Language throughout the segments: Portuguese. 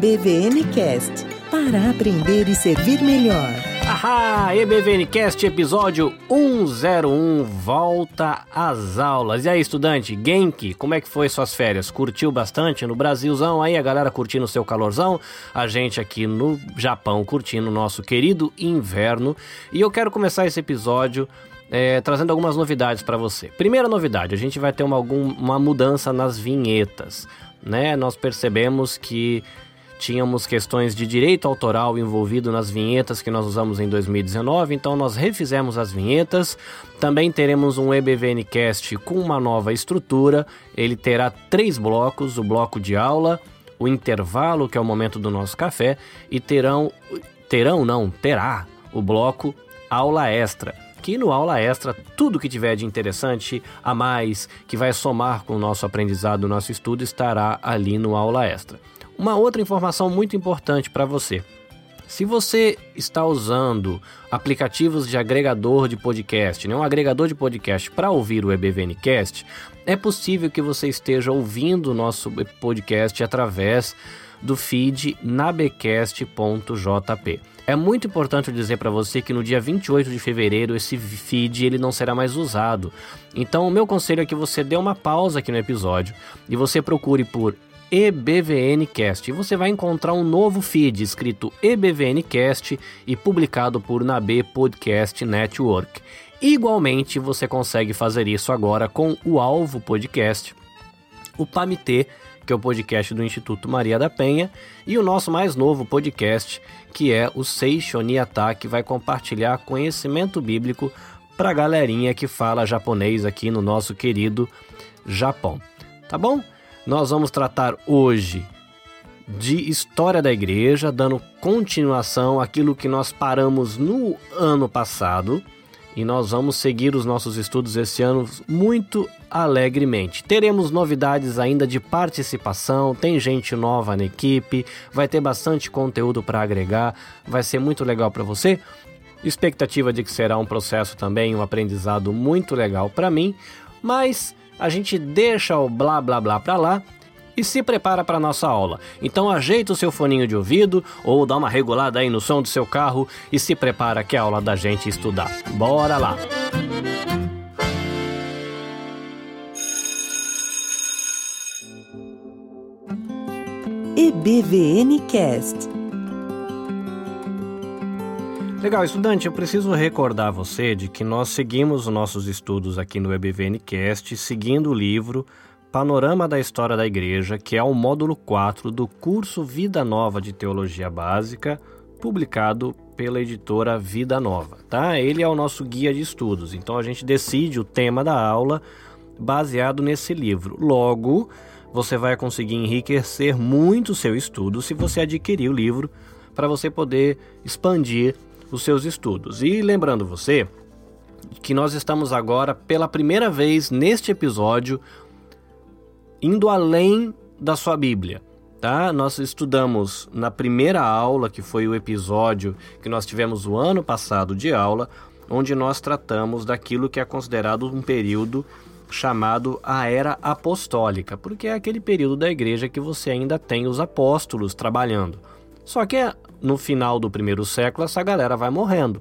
EBVNcast para aprender e servir melhor. Ahá, EBVNcast episódio 101 volta às aulas. E aí, estudante, Genki, como é que foi suas férias? Curtiu bastante no Brasilzão aí, a galera curtindo o seu calorzão? A gente aqui no Japão curtindo o nosso querido inverno. E eu quero começar esse episódio é, trazendo algumas novidades para você. Primeira novidade, a gente vai ter uma, algum, uma mudança nas vinhetas. Né? Nós percebemos que tínhamos questões de direito autoral envolvido nas vinhetas que nós usamos em 2019, então nós refizemos as vinhetas. Também teremos um EBVNcast com uma nova estrutura. Ele terá três blocos: o bloco de aula, o intervalo, que é o momento do nosso café, e terão, terão não, terá o bloco aula extra que no aula extra, tudo que tiver de interessante a mais, que vai somar com o nosso aprendizado, o nosso estudo, estará ali no aula extra. Uma outra informação muito importante para você. Se você está usando aplicativos de agregador de podcast, né, um agregador de podcast para ouvir o EBVNcast, é possível que você esteja ouvindo o nosso podcast através do feed nabecast.jp. É muito importante dizer para você que no dia 28 de fevereiro esse feed ele não será mais usado. Então o meu conselho é que você dê uma pausa aqui no episódio e você procure por EBVNcast você vai encontrar um novo feed escrito EBVNcast e publicado por Nabe Podcast Network. Igualmente, você consegue fazer isso agora com o Alvo Podcast, o PAMITê que é o podcast do Instituto Maria da Penha, e o nosso mais novo podcast, que é o Seishoniata, que vai compartilhar conhecimento bíblico para a galerinha que fala japonês aqui no nosso querido Japão. Tá bom? Nós vamos tratar hoje de história da igreja, dando continuação àquilo que nós paramos no ano passado e nós vamos seguir os nossos estudos esse ano muito alegremente. Teremos novidades ainda de participação, tem gente nova na equipe, vai ter bastante conteúdo para agregar, vai ser muito legal para você. Expectativa de que será um processo também, um aprendizado muito legal para mim, mas a gente deixa o blá blá blá para lá e se prepara para nossa aula. Então ajeita o seu foninho de ouvido ou dá uma regulada aí no som do seu carro e se prepara que é a aula da gente estudar. Bora lá! EBVN Cast. Legal, estudante, eu preciso recordar você de que nós seguimos os nossos estudos aqui no EBVN Cast, seguindo o livro Panorama da História da Igreja, que é o módulo 4 do curso Vida Nova de Teologia Básica, publicado pela editora Vida Nova, tá? Ele é o nosso guia de estudos, então a gente decide o tema da aula baseado nesse livro. Logo, você vai conseguir enriquecer muito o seu estudo se você adquirir o livro para você poder expandir os seus estudos. E lembrando você que nós estamos agora pela primeira vez neste episódio indo além da sua Bíblia. Tá? Nós estudamos na primeira aula, que foi o episódio que nós tivemos o ano passado de aula, onde nós tratamos daquilo que é considerado um período chamado a Era Apostólica, porque é aquele período da igreja que você ainda tem os apóstolos trabalhando. Só que no final do primeiro século essa galera vai morrendo.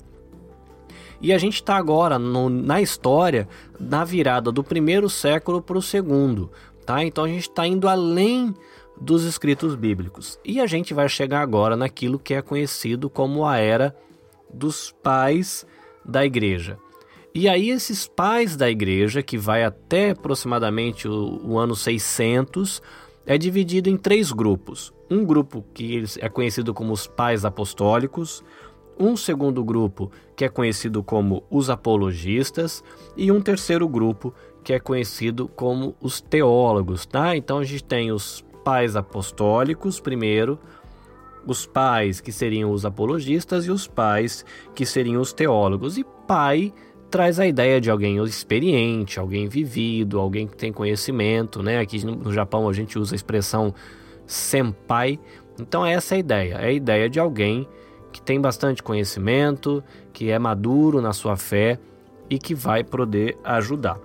E a gente está agora no, na história na virada do primeiro século para o segundo tá? Então a gente está indo além dos escritos bíblicos. E a gente vai chegar agora naquilo que é conhecido como a era dos pais da igreja. E aí esses pais da igreja, que vai até aproximadamente o, o ano 600, é dividido em três grupos. Um grupo que é conhecido como os pais apostólicos, um segundo grupo que é conhecido como os apologistas e um terceiro grupo que é conhecido como os teólogos, tá? Então a gente tem os pais apostólicos primeiro, os pais que seriam os apologistas e os pais que seriam os teólogos. E pai traz a ideia de alguém experiente, alguém vivido, alguém que tem conhecimento, né? Aqui no Japão a gente usa a expressão senpai. Então essa é a ideia, é a ideia de alguém que tem bastante conhecimento, que é maduro na sua fé e que vai poder ajudar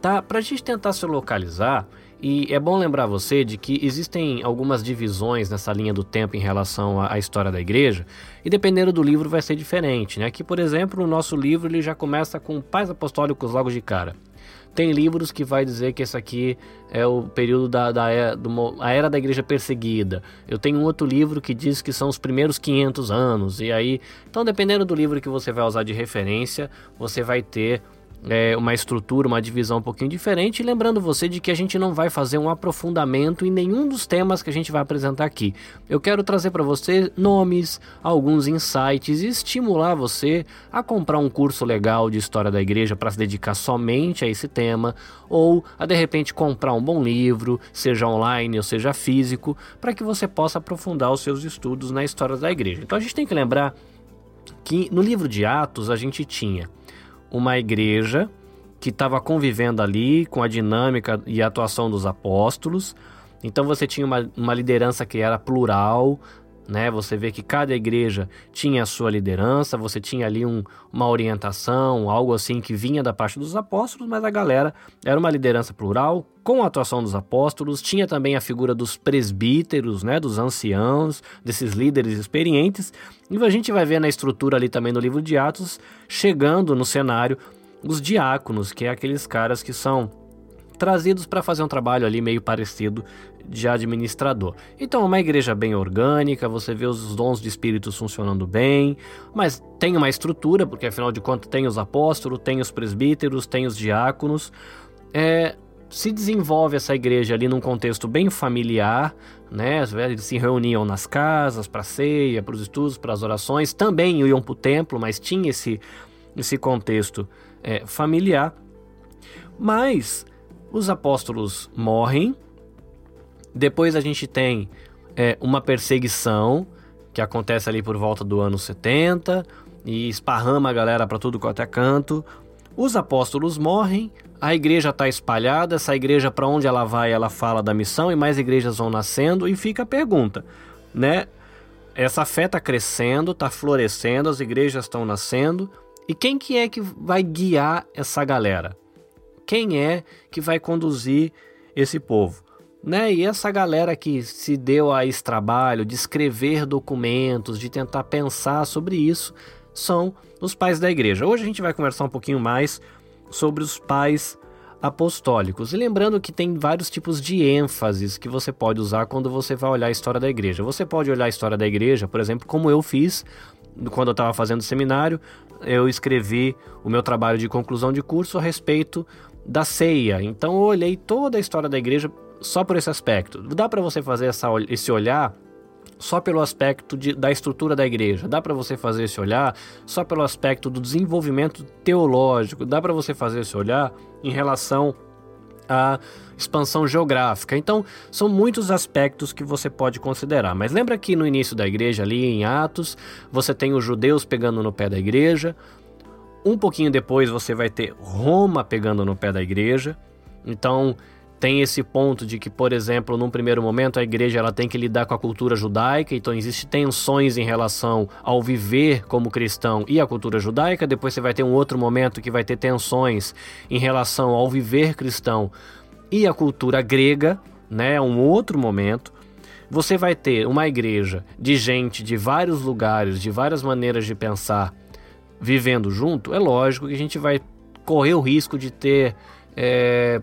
tá? Para a gente tentar se localizar, E é bom lembrar você de que existem algumas divisões nessa linha do tempo em relação à história da igreja, e dependendo do livro vai ser diferente, né? Aqui, por exemplo, o nosso livro ele já começa com pais apostólicos logo de cara. Tem livros que vai dizer que esse aqui é o período da, da era, do, a era da igreja perseguida. Eu tenho um outro livro que diz que são os primeiros 500 anos. E aí, então dependendo do livro que você vai usar de referência, você vai ter é, uma estrutura, uma divisão um pouquinho diferente. E lembrando você de que a gente não vai fazer um aprofundamento em nenhum dos temas que a gente vai apresentar aqui. Eu quero trazer para você nomes, alguns insights e estimular você a comprar um curso legal de história da igreja para se dedicar somente a esse tema, ou a de repente comprar um bom livro, seja online ou seja físico, para que você possa aprofundar os seus estudos na história da igreja. Então a gente tem que lembrar que no livro de Atos a gente tinha uma igreja que estava convivendo ali com a dinâmica e a atuação dos apóstolos. Então você tinha uma, uma liderança que era plural, né? Você vê que cada igreja tinha a sua liderança, você tinha ali um, uma orientação, algo assim que vinha da parte dos apóstolos, mas a galera era uma liderança plural, com a atuação dos apóstolos, tinha também a figura dos presbíteros, né, dos anciãos, desses líderes experientes, e a gente vai ver na estrutura ali também no livro de Atos, chegando no cenário os diáconos, que é aqueles caras que são trazidos para fazer um trabalho ali meio parecido de administrador. Então, uma igreja bem orgânica, você vê os dons de espíritos funcionando bem, mas tem uma estrutura, porque afinal de contas tem os apóstolos, tem os presbíteros, tem os diáconos. É, se desenvolve essa igreja ali num contexto bem familiar, né? Eles se reuniam nas casas para ceia, para os estudos, para as orações, também iam para o templo, mas tinha esse, esse contexto é, familiar. Mas os apóstolos morrem, depois a gente tem é, uma perseguição que acontece ali por volta do ano 70 e esparrama a galera para tudo quanto é canto. Os apóstolos morrem, a igreja está espalhada, essa igreja para onde ela vai, ela fala da missão e mais igrejas vão nascendo e fica a pergunta, né? Essa fé está crescendo, está florescendo, as igrejas estão nascendo e quem que é que vai guiar essa galera? Quem é que vai conduzir esse povo? Né? E essa galera que se deu a esse trabalho de escrever documentos, de tentar pensar sobre isso, são os pais da igreja. Hoje a gente vai conversar um pouquinho mais sobre os pais apostólicos. E lembrando que tem vários tipos de ênfases que você pode usar quando você vai olhar a história da igreja. Você pode olhar a história da igreja, por exemplo, como eu fiz quando eu estava fazendo seminário, eu escrevi o meu trabalho de conclusão de curso a respeito da ceia. Então eu olhei toda a história da igreja só por esse aspecto. Dá para você fazer essa, esse olhar só pelo aspecto de, da estrutura da igreja. Dá para você fazer esse olhar só pelo aspecto do desenvolvimento teológico. Dá para você fazer esse olhar em relação à expansão geográfica. Então, são muitos aspectos que você pode considerar. Mas lembra que no início da igreja, ali em Atos, você tem os judeus pegando no pé da igreja. Um pouquinho depois você vai ter Roma pegando no pé da igreja. Então, tem esse ponto de que, por exemplo, num primeiro momento a igreja ela tem que lidar com a cultura judaica, então existem tensões em relação ao viver como cristão e a cultura judaica. Depois você vai ter um outro momento que vai ter tensões em relação ao viver cristão e a cultura grega, né? Um outro momento. Você vai ter uma igreja de gente de vários lugares, de várias maneiras de pensar, vivendo junto. É lógico que a gente vai correr o risco de ter é,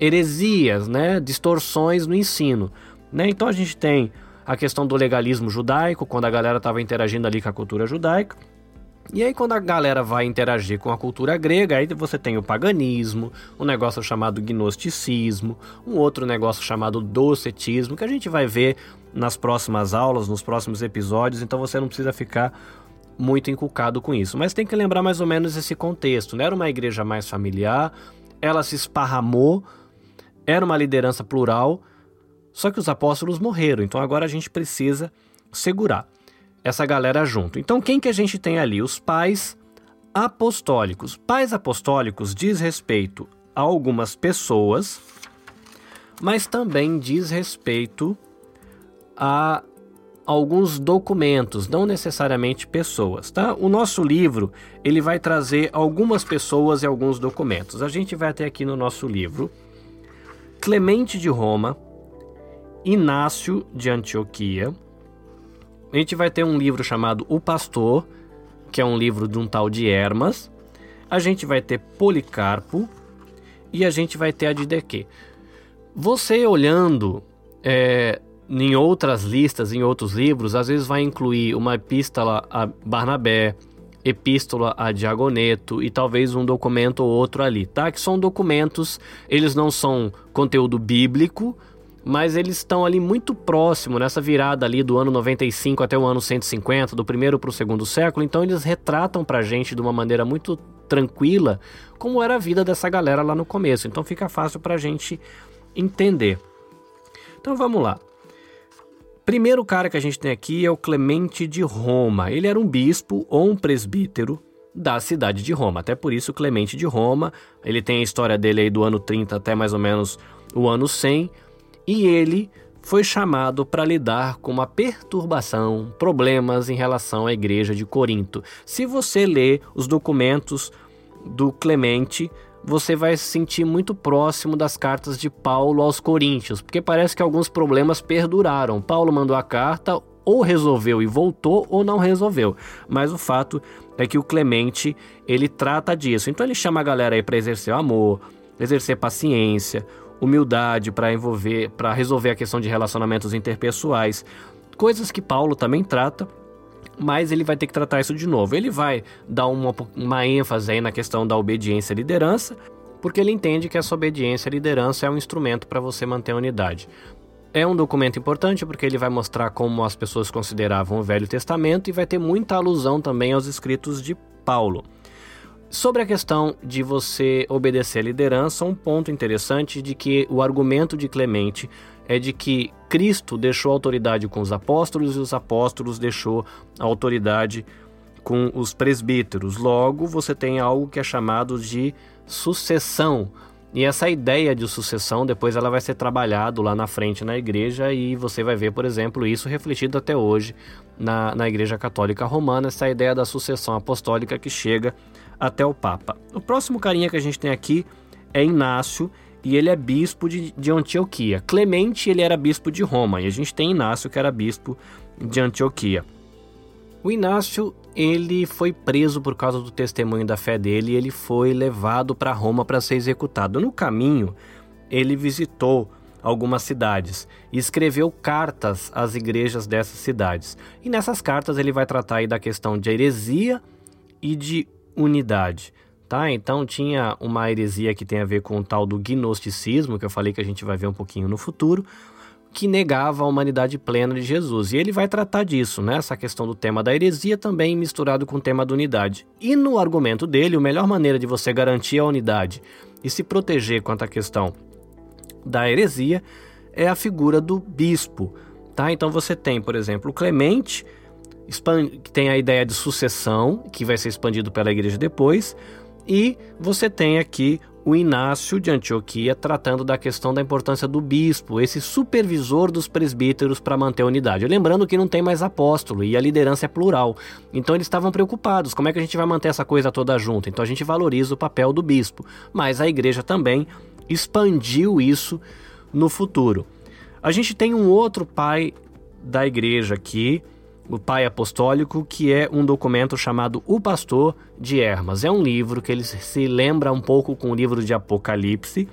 heresias, né, distorções no ensino. Né? Então a gente tem a questão do legalismo judaico, quando a galera estava interagindo ali com a cultura judaica. E aí, quando a galera vai interagir com a cultura grega, aí você tem o paganismo, um negócio chamado gnosticismo, um outro negócio chamado docetismo, que a gente vai ver nas próximas aulas, nos próximos episódios, então você não precisa ficar muito inculcado com isso. Mas tem que lembrar mais ou menos esse contexto, né? Era uma igreja mais familiar, ela se esparramou era uma liderança plural, só que os apóstolos morreram, então agora a gente precisa segurar essa galera junto. Então quem que a gente tem ali? Os pais apostólicos. Pais apostólicos diz respeito a algumas pessoas, mas também diz respeito a alguns documentos, não necessariamente pessoas, tá? O nosso livro, ele vai trazer algumas pessoas e alguns documentos. A gente vai ter aqui no nosso livro Clemente de Roma, Inácio de Antioquia. A gente vai ter um livro chamado O Pastor, que é um livro de um tal de Hermas. A gente vai ter Policarpo e a gente vai ter a Didequê. Você olhando é, em outras listas, em outros livros, às vezes vai incluir uma epístola a Barnabé, epístola a Diagoneto e talvez um documento ou outro ali, tá? Que são documentos, eles não são conteúdo bíblico, mas eles estão ali muito próximo, nessa virada ali do ano 95 até o ano 150, do primeiro para o segundo século, então eles retratam para a gente de uma maneira muito tranquila como era a vida dessa galera lá no começo, então fica fácil para a gente entender. Então vamos lá. Primeiro cara que a gente tem aqui é o Clemente de Roma. Ele era um bispo ou um presbítero da cidade de Roma. Até por isso Clemente de Roma. Ele tem a história dele aí do ano 30 até mais ou menos o ano 100 e ele foi chamado para lidar com uma perturbação, problemas em relação à igreja de Corinto. Se você ler os documentos do Clemente, você vai se sentir muito próximo das cartas de Paulo aos Coríntios, porque parece que alguns problemas perduraram. Paulo mandou a carta, ou resolveu e voltou, ou não resolveu. Mas o fato é que o Clemente, ele trata disso. Então ele chama a galera aí para exercer o amor, exercer paciência, humildade para envolver, para resolver a questão de relacionamentos interpessoais, coisas que Paulo também trata, mas ele vai ter que tratar isso de novo. Ele vai dar uma, uma ênfase aí na questão da obediência à liderança, porque ele entende que essa obediência à liderança é um instrumento para você manter a unidade. É um documento importante porque ele vai mostrar como as pessoas consideravam o Velho Testamento e vai ter muita alusão também aos escritos de Paulo. Sobre a questão de você obedecer à liderança, um ponto interessante de que o argumento de Clemente é de que Cristo deixou autoridade com os apóstolos e os apóstolos deixou a autoridade com os presbíteros. Logo, você tem algo que é chamado de sucessão. E essa ideia de sucessão depois ela vai ser trabalhado lá na frente na igreja e você vai ver, por exemplo, isso refletido até hoje na, na Igreja Católica Romana, essa ideia da sucessão apostólica que chega até o Papa. O próximo carinha que a gente tem aqui é Inácio e ele é bispo de, de Antioquia. Clemente ele era bispo de Roma e a gente tem Inácio que era bispo de Antioquia. O Inácio ele foi preso por causa do testemunho da fé dele e ele foi levado para Roma para ser executado. No caminho, ele visitou algumas cidades e escreveu cartas às igrejas dessas cidades. E nessas cartas ele vai tratar aí da questão de heresia e de unidade. Tá? Então tinha uma heresia que tem a ver com o tal do gnosticismo, que eu falei que a gente vai ver um pouquinho no futuro, que negava a humanidade plena de Jesus. E ele vai tratar disso, né? essa questão do tema da heresia também misturado com o tema da unidade. E no argumento dele, a melhor maneira de você garantir a unidade e se proteger quanto à questão da heresia é a figura do bispo. Tá? Então você tem, por exemplo, Clemente, que tem a ideia de sucessão, que vai ser expandido pela igreja depois, e você tem aqui o Inácio de Antioquia tratando da questão da importância do bispo, esse supervisor dos presbíteros para manter a unidade. Lembrando que não tem mais apóstolo e a liderança é plural. Então eles estavam preocupados, como é que a gente vai manter essa coisa toda junta? Então a gente valoriza o papel do bispo, mas a igreja também expandiu isso no futuro. A gente tem um outro pai da igreja aqui, o Pai Apostólico, que é um documento chamado O Pastor de Hermas. É um livro que ele se lembra um pouco com o livro de Apocalipse,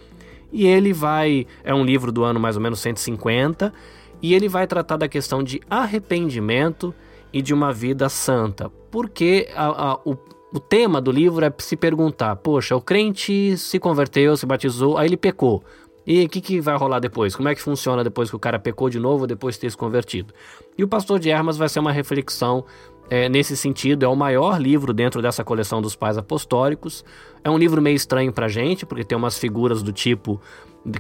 e ele vai. É um livro do ano mais ou menos 150, e ele vai tratar da questão de arrependimento e de uma vida santa. Porque a, a, o, o tema do livro é se perguntar: poxa, o crente se converteu, se batizou, aí ele pecou. E o que, que vai rolar depois? Como é que funciona depois que o cara pecou de novo, depois de ter se convertido? E o Pastor de Armas vai ser uma reflexão é, nesse sentido. É o maior livro dentro dessa coleção dos pais apostólicos. É um livro meio estranho pra gente, porque tem umas figuras do tipo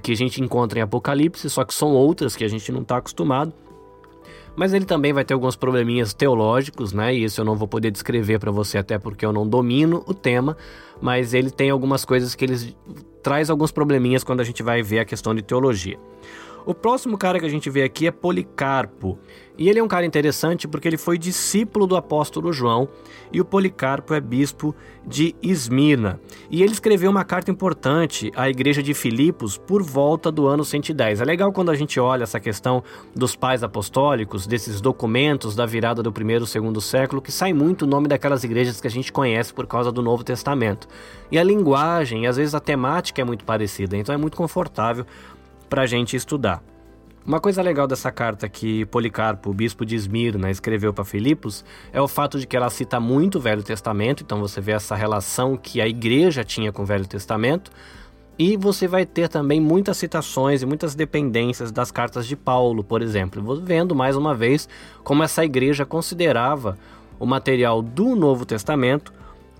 que a gente encontra em Apocalipse, só que são outras que a gente não está acostumado. Mas ele também vai ter alguns probleminhas teológicos, né? E isso eu não vou poder descrever para você até porque eu não domino o tema, mas ele tem algumas coisas que ele traz alguns probleminhas quando a gente vai ver a questão de teologia. O próximo cara que a gente vê aqui é Policarpo. E ele é um cara interessante porque ele foi discípulo do apóstolo João e o Policarpo é bispo de Esmirna. E ele escreveu uma carta importante à igreja de Filipos por volta do ano 110. É legal quando a gente olha essa questão dos pais apostólicos, desses documentos da virada do primeiro e segundo século, que sai muito o nome daquelas igrejas que a gente conhece por causa do Novo Testamento. E a linguagem, às vezes a temática é muito parecida, então é muito confortável para a gente estudar. Uma coisa legal dessa carta que Policarpo, o bispo de Esmirna, escreveu para Filipos é o fato de que ela cita muito o Velho Testamento, então você vê essa relação que a igreja tinha com o Velho Testamento, e você vai ter também muitas citações e muitas dependências das cartas de Paulo, por exemplo. Vendo mais uma vez como essa igreja considerava o material do Novo Testamento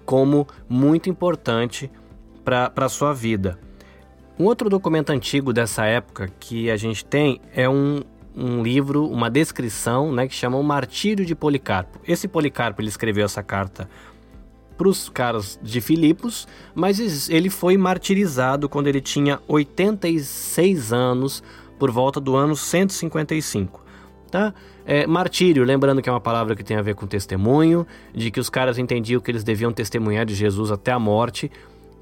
como muito importante para a sua vida. Um outro documento antigo dessa época que a gente tem é um, um livro, uma descrição, né, que chama O Martírio de Policarpo. Esse Policarpo ele escreveu essa carta para os caras de Filipos, mas ele foi martirizado quando ele tinha 86 anos, por volta do ano 155. Tá? É, martírio, lembrando que é uma palavra que tem a ver com testemunho, de que os caras entendiam que eles deviam testemunhar de Jesus até a morte.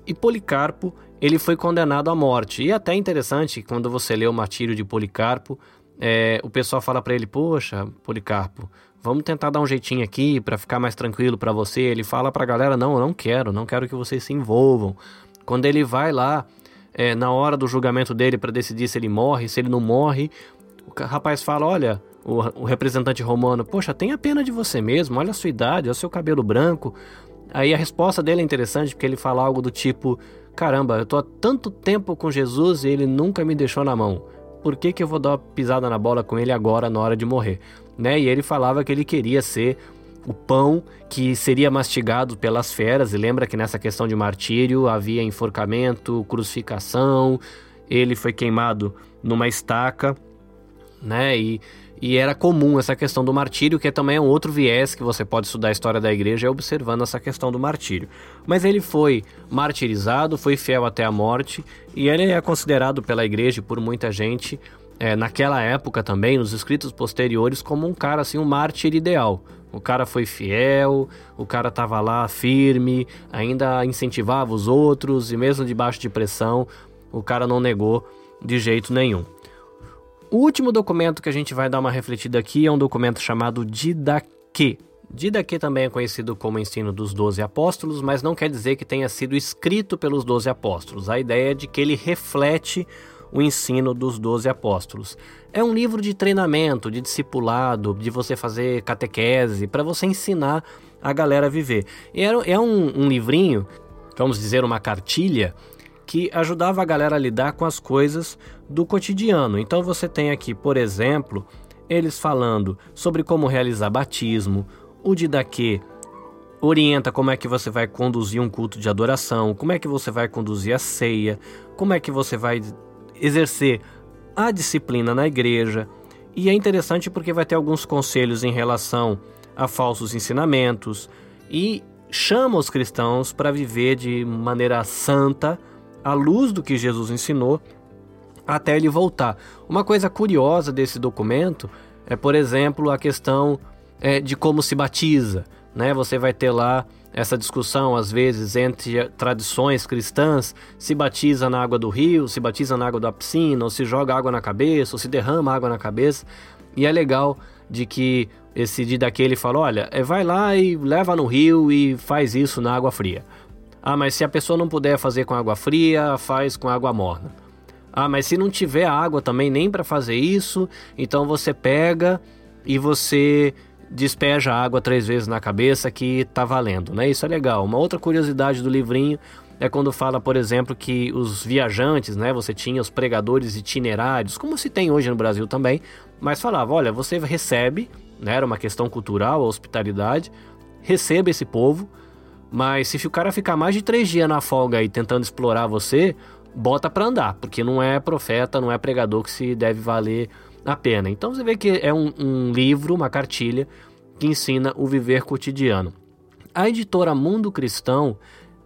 E Policarpo ele foi condenado à morte. E é até interessante, quando você lê o martírio de Policarpo, é, o pessoal fala para ele: Poxa, Policarpo, vamos tentar dar um jeitinho aqui para ficar mais tranquilo para você. Ele fala para a galera: Não, eu não quero, não quero que vocês se envolvam. Quando ele vai lá, é, na hora do julgamento dele para decidir se ele morre, se ele não morre, o rapaz fala: Olha, o, o representante romano, poxa, tenha pena de você mesmo, olha a sua idade, olha o seu cabelo branco. Aí a resposta dele é interessante porque ele fala algo do tipo: caramba, eu tô há tanto tempo com Jesus e ele nunca me deixou na mão. Por que, que eu vou dar uma pisada na bola com ele agora na hora de morrer? Né? E ele falava que ele queria ser o pão que seria mastigado pelas feras, e lembra que nessa questão de martírio havia enforcamento, crucificação, ele foi queimado numa estaca, né? E e era comum essa questão do martírio, que também é um outro viés que você pode estudar a história da igreja, é observando essa questão do martírio. Mas ele foi martirizado, foi fiel até a morte, e ele é considerado pela igreja e por muita gente, é, naquela época também, nos escritos posteriores, como um cara assim, um mártir ideal. O cara foi fiel, o cara estava lá firme, ainda incentivava os outros, e mesmo debaixo de pressão, o cara não negou de jeito nenhum. O último documento que a gente vai dar uma refletida aqui é um documento chamado Didaquê. Didaquê também é conhecido como ensino dos doze apóstolos, mas não quer dizer que tenha sido escrito pelos doze apóstolos. A ideia é de que ele reflete o ensino dos doze apóstolos. É um livro de treinamento, de discipulado, de você fazer catequese, para você ensinar a galera a viver. E é um, um livrinho, vamos dizer, uma cartilha, que ajudava a galera a lidar com as coisas do cotidiano. Então você tem aqui, por exemplo, eles falando sobre como realizar batismo, o Didaquê orienta como é que você vai conduzir um culto de adoração, como é que você vai conduzir a ceia, como é que você vai exercer a disciplina na igreja. E é interessante porque vai ter alguns conselhos em relação a falsos ensinamentos e chama os cristãos para viver de maneira santa à luz do que Jesus ensinou até ele voltar. Uma coisa curiosa desse documento é, por exemplo, a questão é, de como se batiza. Né? Você vai ter lá essa discussão, às vezes, entre tradições cristãs: se batiza na água do rio, se batiza na água da piscina, ou se joga água na cabeça, ou se derrama água na cabeça. E é legal de que esse dia daquele falou: olha, é, vai lá e leva no rio e faz isso na água fria. Ah, mas se a pessoa não puder fazer com água fria, faz com água morna. Ah, mas se não tiver água também nem para fazer isso, então você pega e você despeja a água três vezes na cabeça que tá valendo, né? Isso é legal. Uma outra curiosidade do livrinho é quando fala, por exemplo, que os viajantes, né? Você tinha os pregadores itinerários, como se tem hoje no Brasil também, mas falava, olha, você recebe, né? Era uma questão cultural, a hospitalidade, receba esse povo, mas se o cara ficar mais de três dias na folga aí tentando explorar você, bota para andar, porque não é profeta, não é pregador que se deve valer a pena. Então você vê que é um, um livro, uma cartilha que ensina o viver cotidiano. A editora Mundo Cristão,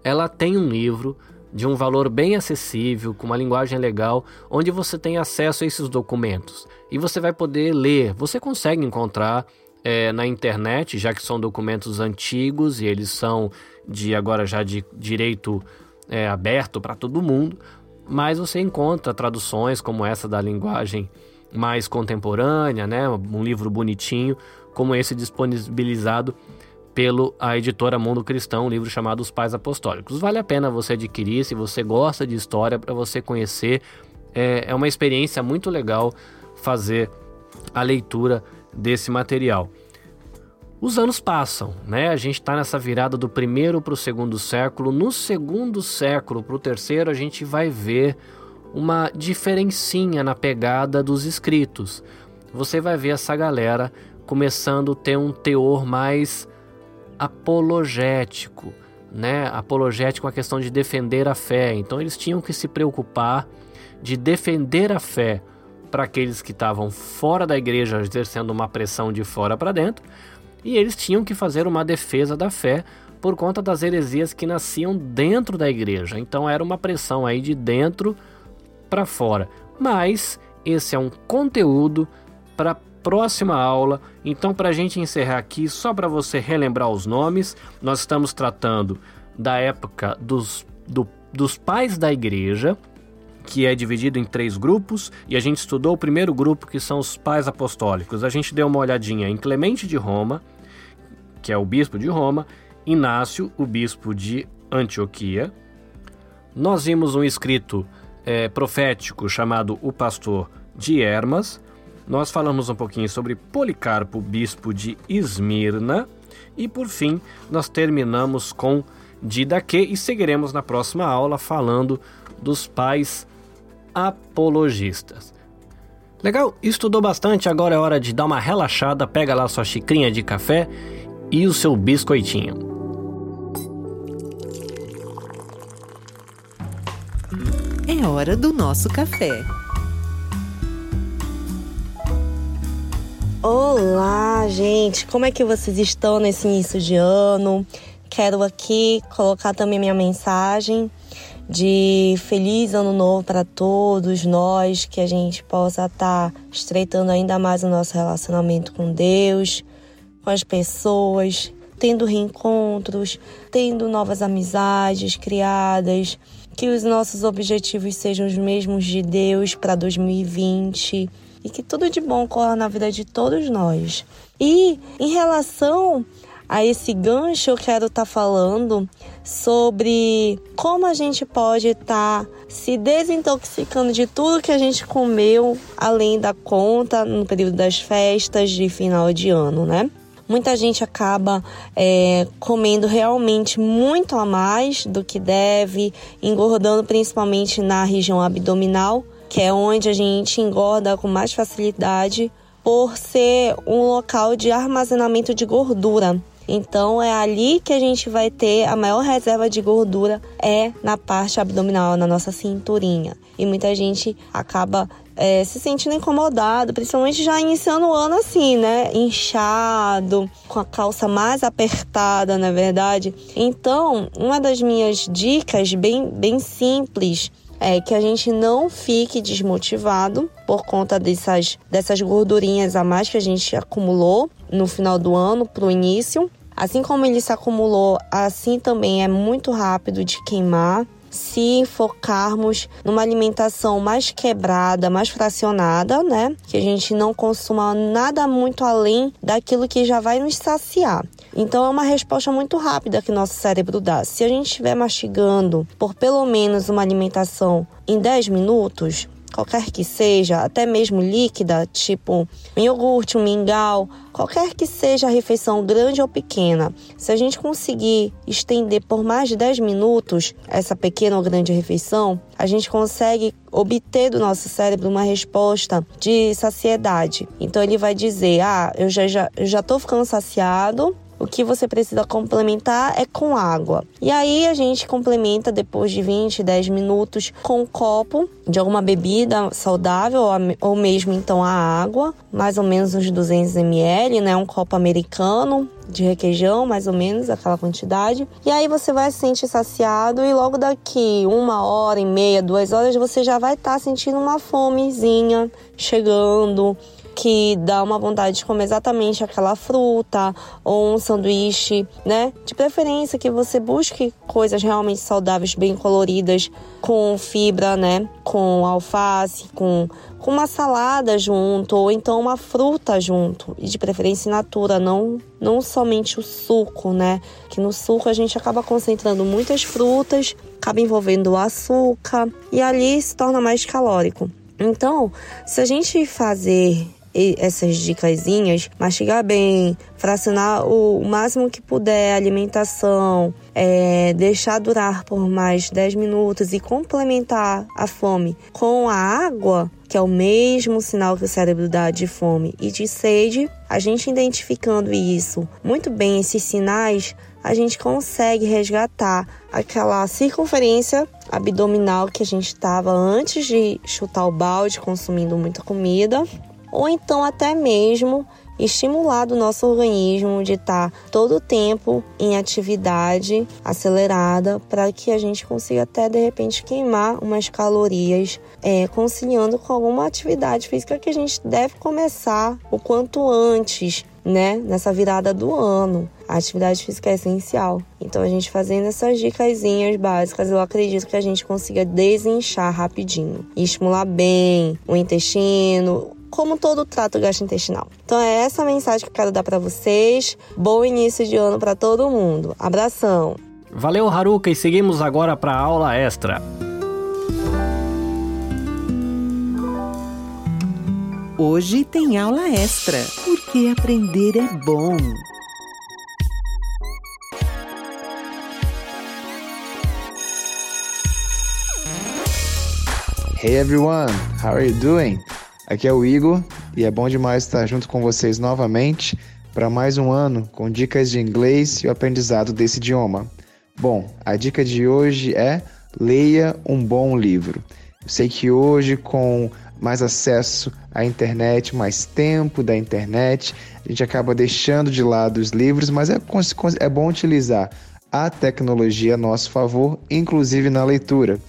ela tem um livro de um valor bem acessível, com uma linguagem legal, onde você tem acesso a esses documentos. E você vai poder ler. Você consegue encontrar é, na internet, já que são documentos antigos e eles são de agora já de direito é, aberto para todo mundo, mas você encontra traduções como essa da linguagem mais contemporânea, né? um livro bonitinho, como esse disponibilizado pelo a editora Mundo Cristão, um livro chamado Os Pais Apostólicos. Vale a pena você adquirir se você gosta de história para você conhecer. É, é uma experiência muito legal fazer a leitura desse material. Os anos passam, né? A gente está nessa virada do primeiro para o segundo século. No segundo século para o terceiro, a gente vai ver uma diferencinha na pegada dos escritos. Você vai ver essa galera começando a ter um teor mais apologético, né? Apologético a questão de defender a fé. Então eles tinham que se preocupar de defender a fé para aqueles que estavam fora da igreja, exercendo uma pressão de fora para dentro, e eles tinham que fazer uma defesa da fé por conta das heresias que nasciam dentro da igreja. Então era uma pressão aí de dentro para fora. Mas esse é um conteúdo para próxima aula. Então, para a gente encerrar aqui, só para você relembrar os nomes, nós estamos tratando da época dos, do, dos pais da igreja, que é dividido em três grupos, e a gente estudou o primeiro grupo, que são os pais apostólicos. A gente deu uma olhadinha em Clemente de Roma, que é o bispo de Roma, Inácio, o bispo de Antioquia. Nós vimos um escrito é, profético chamado O Pastor de Hermas, nós falamos um pouquinho sobre Policarpo, bispo de Esmirna, e por fim, nós terminamos com Didaque e seguiremos na próxima aula falando dos pais apologistas. Legal? Estudou bastante, agora é hora de dar uma relaxada, pega lá sua xicrinha de café e o seu biscoitinho. É hora do nosso café. Olá, gente! Como é que vocês estão nesse início de ano? Quero aqui colocar também minha mensagem de feliz ano novo para todos nós, que a gente possa estar tá estreitando ainda mais o nosso relacionamento com Deus, com as pessoas, tendo reencontros, tendo novas amizades criadas, que os nossos objetivos sejam os mesmos de Deus para 2020 e que tudo de bom ocorra na vida de todos nós. E em relação a esse gancho, eu quero estar tá falando sobre como a gente pode estar tá se desintoxicando de tudo que a gente comeu além da conta no período das festas de final de ano, né? Muita gente acaba é, comendo realmente muito a mais do que deve, engordando principalmente na região abdominal que é onde a gente engorda com mais facilidade por ser um local de armazenamento de gordura. Então é ali que a gente vai ter a maior reserva de gordura é na parte abdominal, na nossa cinturinha. E muita gente acaba é, se sentindo incomodado, principalmente já iniciando o ano assim, né? Inchado, com a calça mais apertada, na verdade. Então, uma das minhas dicas bem, bem simples é que a gente não fique desmotivado por conta dessas, dessas gordurinhas a mais que a gente acumulou no final do ano para o início. Assim como ele se acumulou, assim também é muito rápido de queimar se focarmos numa alimentação mais quebrada, mais fracionada, né? Que a gente não consuma nada muito além daquilo que já vai nos saciar. Então é uma resposta muito rápida que nosso cérebro dá. Se a gente estiver mastigando por pelo menos uma alimentação em 10 minutos, qualquer que seja, até mesmo líquida, tipo um iogurte, um mingau, qualquer que seja a refeição, grande ou pequena, se a gente conseguir estender por mais de 10 minutos essa pequena ou grande refeição, a gente consegue obter do nosso cérebro uma resposta de saciedade. Então ele vai dizer: "Ah, eu já já, já ficando saciado, o que você precisa complementar é com água. E aí a gente complementa depois de 20, 10 minutos com um copo de alguma bebida saudável ou mesmo então a água, mais ou menos uns 200 ml, né? Um copo americano de requeijão, mais ou menos aquela quantidade. E aí você vai se sentir saciado e logo daqui uma hora e meia, duas horas, você já vai estar tá sentindo uma fomezinha chegando que dá uma vontade de comer exatamente aquela fruta ou um sanduíche, né? De preferência que você busque coisas realmente saudáveis, bem coloridas, com fibra, né? Com alface, com, com uma salada junto, ou então uma fruta junto, e de preferência in natura, não, não somente o suco, né? Que no suco a gente acaba concentrando muitas frutas, acaba envolvendo açúcar e ali se torna mais calórico. Então, se a gente fazer essas dicasinhas, mastigar bem, fracionar o, máximo que puder alimentação, é, deixar durar por mais 10 minutos e complementar a fome com a água, que é o mesmo sinal que o cérebro dá de fome e de sede, a gente identificando isso muito bem, esses sinais, a gente consegue resgatar aquela circunferência abdominal que a gente estava antes de chutar o balde, consumindo muita comida, ou então até mesmo estimular o nosso organismo de estar todo o tempo em atividade acelerada para que a gente consiga até de repente queimar umas calorias, é, conciliando com alguma atividade física que a gente deve começar o quanto antes, né? Nessa virada do ano. A atividade física é essencial. Então, a gente fazendo essas dicasinhas básicas, eu acredito que a gente consiga desinchar rapidinho e estimular bem o intestino, como todo trato gastrointestinal. Então é essa mensagem que eu quero dar para vocês. Bom início de ano para todo mundo. Abração. Valeu, Haruka, e seguimos agora para a aula extra. Hoje tem aula extra, porque aprender é bom. Hey everyone, how are you doing? Aqui é o Igor e é bom demais estar junto com vocês novamente para mais um ano com dicas de inglês e o aprendizado desse idioma. Bom, a dica de hoje é leia um bom livro. Eu sei que hoje, com mais acesso à internet, mais tempo da internet, a gente acaba deixando de lado os livros, mas é, é bom utilizar a tecnologia a nosso favor, inclusive na leitura.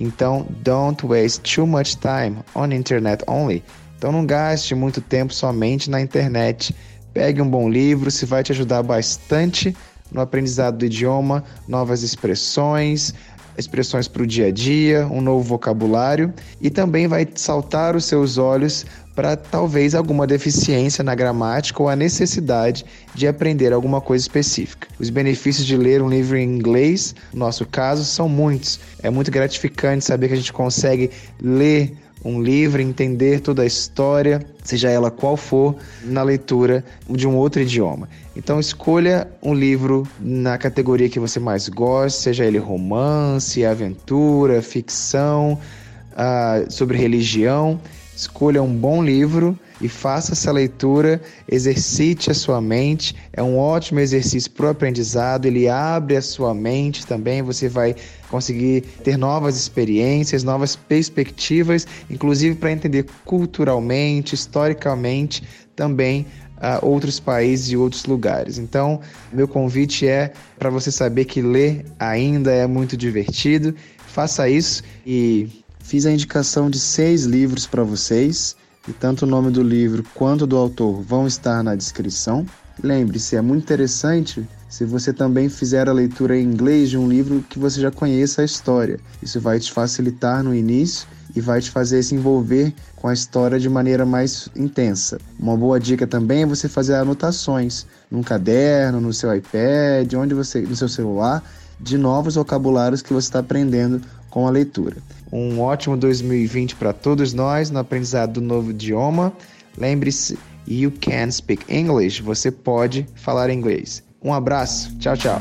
Então, don't waste too much time on internet only. Então, não gaste muito tempo somente na internet. Pegue um bom livro, se vai te ajudar bastante no aprendizado do idioma, novas expressões, expressões para o dia a dia, um novo vocabulário e também vai saltar os seus olhos para talvez alguma deficiência na gramática ou a necessidade de aprender alguma coisa específica. Os benefícios de ler um livro em inglês, no nosso caso, são muitos. É muito gratificante saber que a gente consegue ler um livro, entender toda a história, seja ela qual for, na leitura de um outro idioma. Então escolha um livro na categoria que você mais gosta, seja ele romance, aventura, ficção, uh, sobre religião. Escolha um bom livro e faça essa leitura, exercite a sua mente. É um ótimo exercício para o aprendizado, ele abre a sua mente também. Você vai conseguir ter novas experiências, novas perspectivas, inclusive para entender culturalmente, historicamente também uh, outros países e outros lugares. Então, meu convite é para você saber que ler ainda é muito divertido. Faça isso e Fiz a indicação de seis livros para vocês e tanto o nome do livro quanto do autor vão estar na descrição. Lembre-se, é muito interessante se você também fizer a leitura em inglês de um livro que você já conheça a história. Isso vai te facilitar no início e vai te fazer se envolver com a história de maneira mais intensa. Uma boa dica também é você fazer anotações num caderno, no seu iPad, onde você, no seu celular, de novos vocabulários que você está aprendendo com a leitura. Um ótimo 2020 para todos nós no aprendizado do novo idioma. Lembre-se, you can speak English. Você pode falar inglês. Um abraço. Tchau, tchau.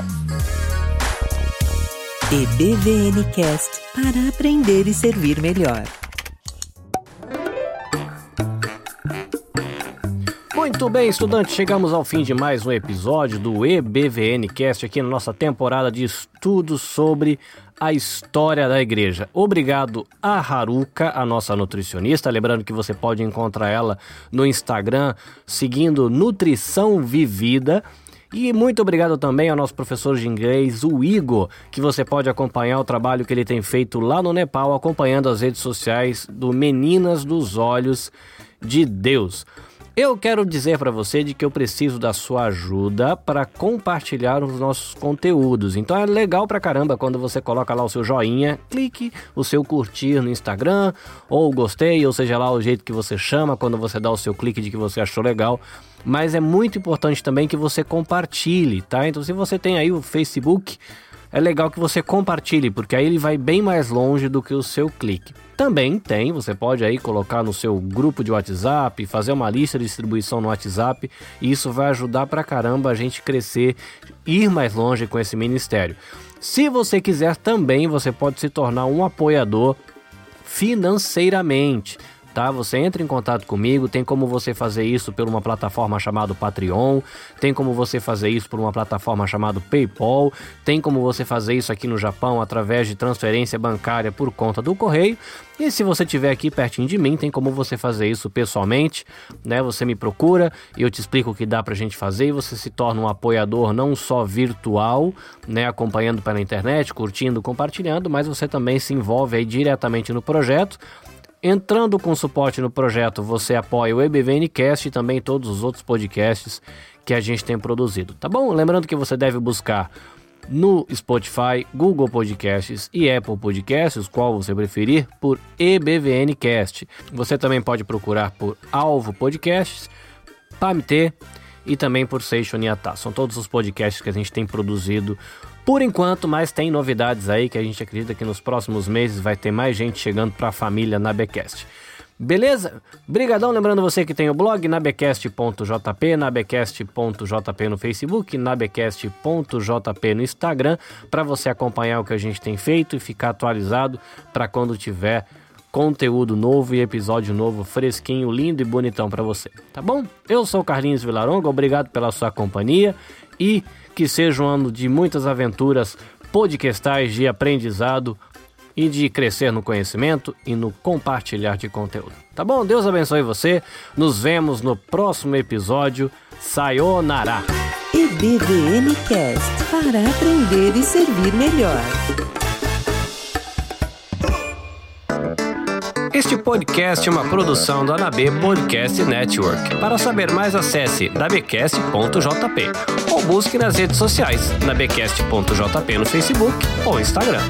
EBVNcast para aprender e servir melhor. Muito bem, estudantes, chegamos ao fim de mais um episódio do EBVN Cast aqui na nossa temporada de estudos sobre a história da igreja. Obrigado a Haruka, a nossa nutricionista. Lembrando que você pode encontrar ela no Instagram seguindo Nutrição Vivida. E muito obrigado também ao nosso professor de inglês, o Igor, que você pode acompanhar o trabalho que ele tem feito lá no Nepal, acompanhando as redes sociais do Meninas dos Olhos de Deus. Eu quero dizer para você de que eu preciso da sua ajuda para compartilhar os nossos conteúdos. Então é legal pra caramba quando você coloca lá o seu joinha, clique o seu curtir no Instagram ou gostei, ou seja lá o jeito que você chama quando você dá o seu clique de que você achou legal. Mas é muito importante também que você compartilhe, tá? Então se você tem aí o Facebook, é legal que você compartilhe, porque aí ele vai bem mais longe do que o seu clique. Também tem, você pode aí colocar no seu grupo de WhatsApp, fazer uma lista de distribuição no WhatsApp, e isso vai ajudar pra caramba a gente crescer, ir mais longe com esse ministério. Se você quiser também, você pode se tornar um apoiador financeiramente tá? Você entra em contato comigo, tem como você fazer isso por uma plataforma chamada Patreon, tem como você fazer isso por uma plataforma chamada PayPal, tem como você fazer isso aqui no Japão através de transferência bancária por conta do correio. E se você estiver aqui pertinho de mim, tem como você fazer isso pessoalmente, né? Você me procura eu te explico o que dá pra gente fazer e você se torna um apoiador não só virtual, né, acompanhando pela internet, curtindo, compartilhando, mas você também se envolve aí diretamente no projeto Entrando com suporte no projeto, você apoia o EBVNcast e também todos os outros podcasts que a gente tem produzido, tá bom? Lembrando que você deve buscar no Spotify, Google Podcasts e Apple Podcasts, qual você preferir, por EBVNcast. Você também pode procurar por Alvo Podcasts, PAMT e também por Seishon Yata. São todos os podcasts que a gente tem produzido por enquanto, mas tem novidades aí que a gente acredita que nos próximos meses vai ter mais gente chegando para a família na Becast. Beleza? Brigadão, lembrando você que tem o blog nabecast.jp, nabecast.jp no Facebook, nabecast.jp no Instagram, para você acompanhar o que a gente tem feito e ficar atualizado para quando tiver conteúdo novo e episódio novo, fresquinho, lindo e bonitão para você, tá bom? Eu sou Carlinhos Vilaronga, obrigado pela sua companhia e que seja um ano de muitas aventuras podcastais de aprendizado e de crescer no conhecimento e no compartilhar de conteúdo. Tá bom? Deus abençoe você. Nos vemos no próximo episódio. Sayonara. EBVN Cast para aprender e servir melhor. Este podcast é uma produção da AB Podcast Network. Para saber mais, acesse nabcast.jp ou busque nas redes sociais nabcast.jp no Facebook ou Instagram.